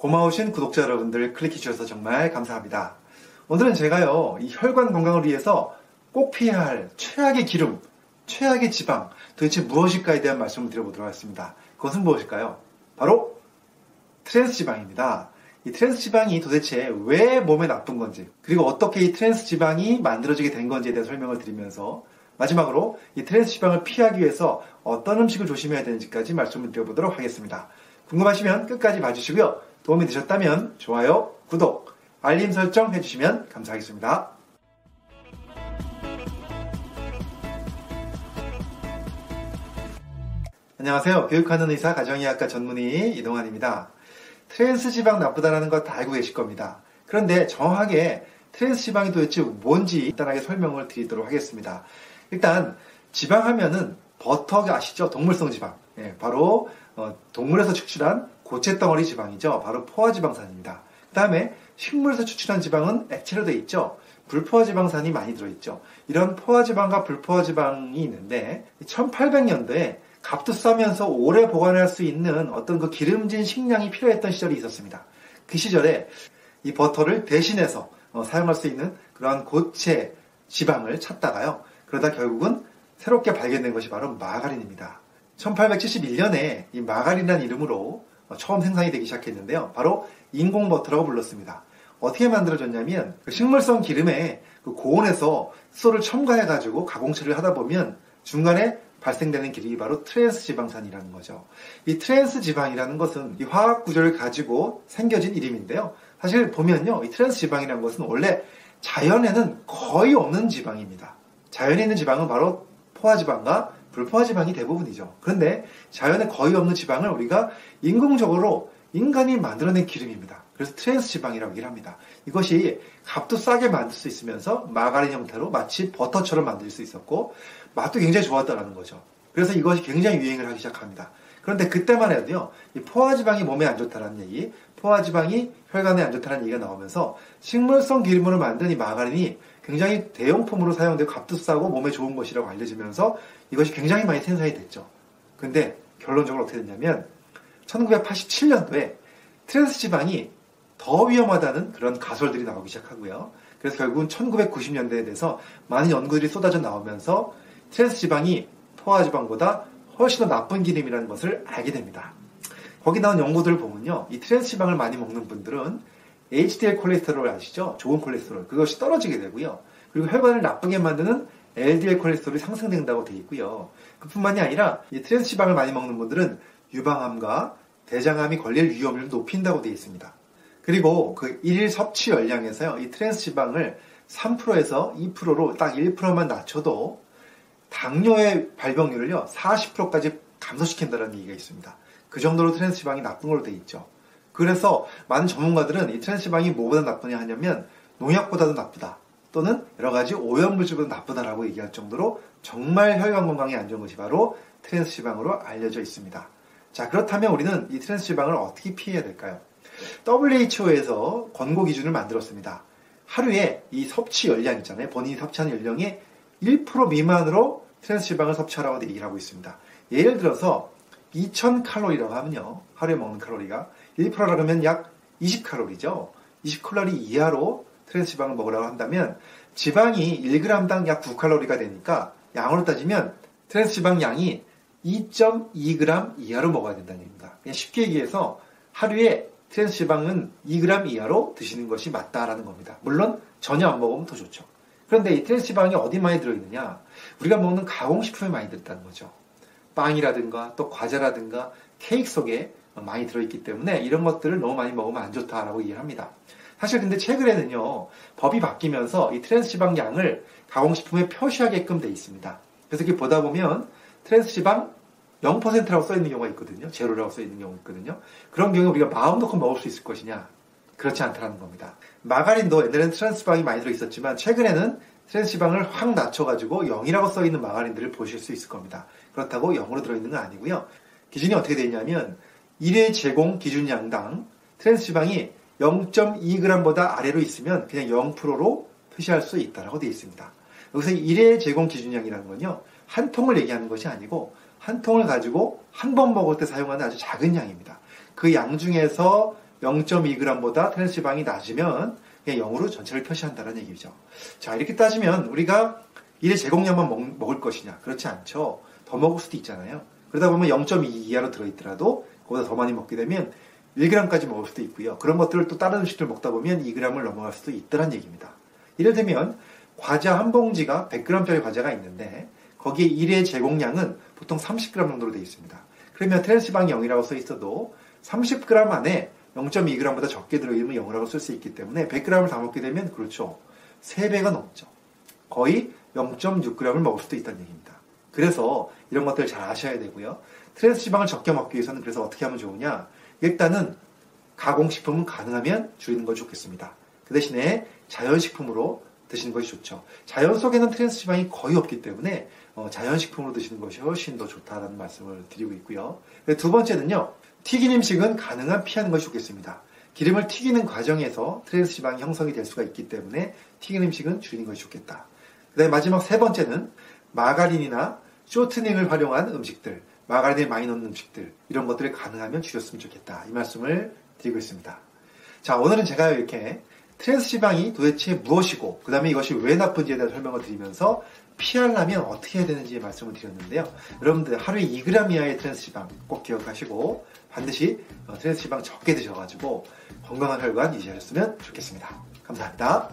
고마우신 구독자 여러분들 클릭해 주셔서 정말 감사합니다. 오늘은 제가요, 이 혈관 건강을 위해서 꼭 피해야 할 최악의 기름, 최악의 지방, 도대체 무엇일까에 대한 말씀을 드려보도록 하겠습니다. 그것은 무엇일까요? 바로 트랜스 지방입니다. 이 트랜스 지방이 도대체 왜 몸에 나쁜 건지, 그리고 어떻게 이 트랜스 지방이 만들어지게 된 건지에 대한 설명을 드리면서 마지막으로 이 트랜스 지방을 피하기 위해서 어떤 음식을 조심해야 되는지까지 말씀을 드려보도록 하겠습니다. 궁금하시면 끝까지 봐주시고요. 도움이 되셨다면 좋아요, 구독, 알림 설정 해주시면 감사하겠습니다. 안녕하세요. 교육하는 의사 가정의학과 전문의 이동환입니다. 트랜스 지방 나쁘다는 거 다 알고 계실 겁니다. 그런데 정확하게 트랜스 지방이 도대체 뭔지 간단하게 설명을 드리도록 하겠습니다. 일단 지방 하면은 버터가 아시죠? 동물성 지방. 예, 바로 어, 동물에서 축출한 고체 덩어리 지방이죠. 바로 포화 지방산입니다. 그 다음에 식물에서 추출한 지방은 액체로 되어 있죠. 불포화 지방산이 많이 들어있죠. 이런 포화 지방과 불포화 지방이 있는데 1800년도에 값도 싸면서 오래 보관할 수 있는 어떤 그 기름진 식량이 필요했던 시절이 있었습니다. 그 시절에 이 버터를 대신해서 어, 사용할 수 있는 그러한 고체 지방을 찾다가요. 그러다 결국은 새롭게 발견된 것이 바로 마가린입니다. 1871년에 이 마가린이라는 이름으로 처음 생산이 되기 시작했는데요. 바로 인공버터라고 불렀습니다. 어떻게 만들어졌냐면 그 식물성 기름에 그 고온에서 수소를 첨가해가지고 가공처리를 하다 보면 중간에 발생되는 기름이 바로 트랜스 지방산이라는 거죠. 이 트랜스 지방이라는 것은 이 화학 구조를 가지고 생겨진 이름인데요. 사실 보면요, 이 트랜스 지방이라는 것은 원래 자연에는 거의 없는 지방입니다. 자연에 있는 지방은 바로 포화지방과 불포화 지방이 대부분이죠. 그런데 자연에 거의 없는 지방을 우리가 인공적으로 인간이 만들어낸 기름입니다. 그래서 트랜스 지방이라고 얘기를 합니다. 이것이 값도 싸게 만들 수 있으면서 마가린 형태로 마치 버터처럼 만들 수 있었고 맛도 굉장히 좋았다는 거죠. 그래서 이것이 굉장히 유행을 하기 시작합니다. 그런데 그때만 해도요, 이 포화지방이 몸에 안 좋다는 얘기, 포화지방이 혈관에 안 좋다는 얘기가 나오면서 식물성 기름으로 만든 이 마가린이 굉장히 대용품으로 사용되고 값도 싸고 몸에 좋은 것이라고 알려지면서 이것이 굉장히 많이 생산이 됐죠. 근데 결론적으로 어떻게 됐냐면 1987년도에 트랜스 지방이 더 위험하다는 그런 가설들이 나오기 시작하고요. 그래서 결국은 1990년대에 대해서 많은 연구들이 쏟아져 나오면서 트랜스 지방이 포화 지방보다 훨씬 더 나쁜 기름이라는 것을 알게 됩니다. 거기 나온 연구들을 보면요. 이 트랜스 지방을 많이 먹는 분들은 HDL 콜레스테롤 아시죠? 좋은 콜레스테롤. 그것이 떨어지게 되고요. 그리고 혈관을 나쁘게 만드는 LDL 콜레스테롤이 상승된다고 되어 있고요. 그뿐만이 아니라 이 트랜스 지방을 많이 먹는 분들은 유방암과 대장암이 걸릴 위험을 높인다고 되어 있습니다. 그리고 그 일일 섭취 열량에서요. 이 트랜스 지방을 3%에서 2%로 딱 1%만 낮춰도 당뇨의 발병률을요. 40%까지 감소시킨다는 얘기가 있습니다. 그 정도로 트랜스 지방이 나쁜 걸로 되어 있죠. 그래서 많은 전문가들은 이 트랜스 지방이 뭐보다 나쁘냐 하냐면 농약보다도 나쁘다. 또는 여러 가지 오염물질보다 나쁘다라고 얘기할 정도로 정말 혈관 건강에 안 좋은 것이 바로 트랜스 지방으로 알려져 있습니다. 자, 그렇다면 우리는 이 트랜스 지방을 어떻게 피해야 될까요? WHO에서 권고 기준을 만들었습니다. 하루에 이 섭취 열량 있잖아요. 본인이 섭취하는 열량의 1% 미만으로 트랜스 지방을 섭취하라고 얘기를 하고 있습니다. 예를 들어서 2000 칼로리라고 하면요. 하루에 먹는 칼로리가 1%라고 하면 약 20칼로리죠. 20칼로리 이하로 트랜스 지방을 먹으라고 한다면 지방이 1g당 약 9칼로리가 되니까 양으로 따지면 트랜스 지방 양이 2.2g 이하로 먹어야 된다는 얘기입니다. 그냥 쉽게 얘기해서 하루에 트랜스 지방은 2g 이하로 드시는 것이 맞다라는 겁니다. 물론 전혀 안 먹으면 더 좋죠. 그런데 이 트랜스 지방이 어디 많이 들어있느냐? 우리가 먹는 가공식품에 많이 들었다는 거죠. 빵이라든가 또 과자라든가 케이크 속에 많이 들어있기 때문에 이런 것들을 너무 많이 먹으면 안 좋다라고 얘기를 합니다. 사실 근데 최근에는요, 법이 바뀌면서 이 트랜스 지방 양을 가공식품에 표시하게끔 돼 있습니다. 그래서 이렇게 보다 보면 트랜스 지방 0%라고 써 있는 경우가 있거든요. 제로라고 써 있는 경우가 있거든요. 그런 경우에 우리가 마음 놓고 먹을 수 있을 것이냐? 그렇지 않다는 겁니다. 마가린도 옛날에는 트랜스 지방이 많이 들어 있었지만 최근에는 트랜스 지방을 확 낮춰가지고 0이라고 써 있는 마가린들을 보실 수 있을 겁니다. 그렇다고 0으로 들어있는 건 아니고요. 기준이 어떻게 되어 있냐면 1회 제공 기준 양당 트랜스 지방이 0.2g보다 아래로 있으면 그냥 0%로 표시할 수 있다라고 되어 있습니다. 여기서 1회 제공 기준량이라는 건요. 한 통을 얘기하는 것이 아니고 한 통을 가지고 한 번 먹을 때 사용하는 아주 작은 양입니다. 그 양 중에서 0.2g보다 트랜스 지방이 낮으면 그냥 0으로 전체를 표시한다는 얘기죠. 자, 이렇게 따지면 우리가 1회 제공량만 먹, 먹을 것이냐? 그렇지 않죠. 더 먹을 수도 있잖아요. 그러다 보면 0.2 이하로 들어있더라도 그보다 더 많이 먹게 되면 1g까지 먹을 수도 있고요. 그런 것들을 또 다른 음식들 먹다 보면 2g을 넘어갈 수도 있다는 얘기입니다. 예를 들면 과자 한 봉지가 100g짜리 과자가 있는데 거기에 1회 제공량은 보통 30g 정도로 되어 있습니다. 그러면 트랜스지방이 0이라고 써 있어도 30g 안에 0.2g보다 적게 들어있으면 0이라고 쓸 수 있기 때문에 100g을 다 먹게 되면 그렇죠. 3배가 넘죠. 거의 0.6g을 먹을 수도 있다는 얘기입니다. 그래서 이런 것들 잘 아셔야 되고요. 트랜스 지방을 적게 먹기 위해서는 그래서 어떻게 하면 좋으냐? 일단은 가공식품은 가능하면 줄이는 것이 좋겠습니다. 그 대신에 자연식품으로 드시는 것이 좋죠. 자연 속에는 트랜스 지방이 거의 없기 때문에 어, 자연식품으로 드시는 것이 훨씬 더 좋다라는 말씀을 드리고 있고요. 두 번째는요. 튀긴 음식은 가능한 피하는 것이 좋겠습니다. 기름을 튀기는 과정에서 트랜스 지방이 형성이 될 수가 있기 때문에 튀긴 음식은 줄이는 것이 좋겠다. 그 다음에 마지막 세 번째는 마가린이나 쇼트닝을 활용한 음식들, 마가린을 많이 넣는 음식들, 이런 것들을 가능하면 줄였으면 좋겠다. 이 말씀을 드리고 있습니다. 자, 오늘은 제가 이렇게 트랜스 지방이 도대체 무엇이고, 그 다음에 이것이 왜 나쁜지에 대한 설명을 드리면서 피하려면 어떻게 해야 되는지 말씀을 드렸는데요. 여러분들 하루에 2g 이하의 트랜스 지방 꼭 기억하시고 반드시 어, 트랜스 지방 적게 드셔가지고 건강한 혈관 유지하셨으면 좋겠습니다. 감사합니다.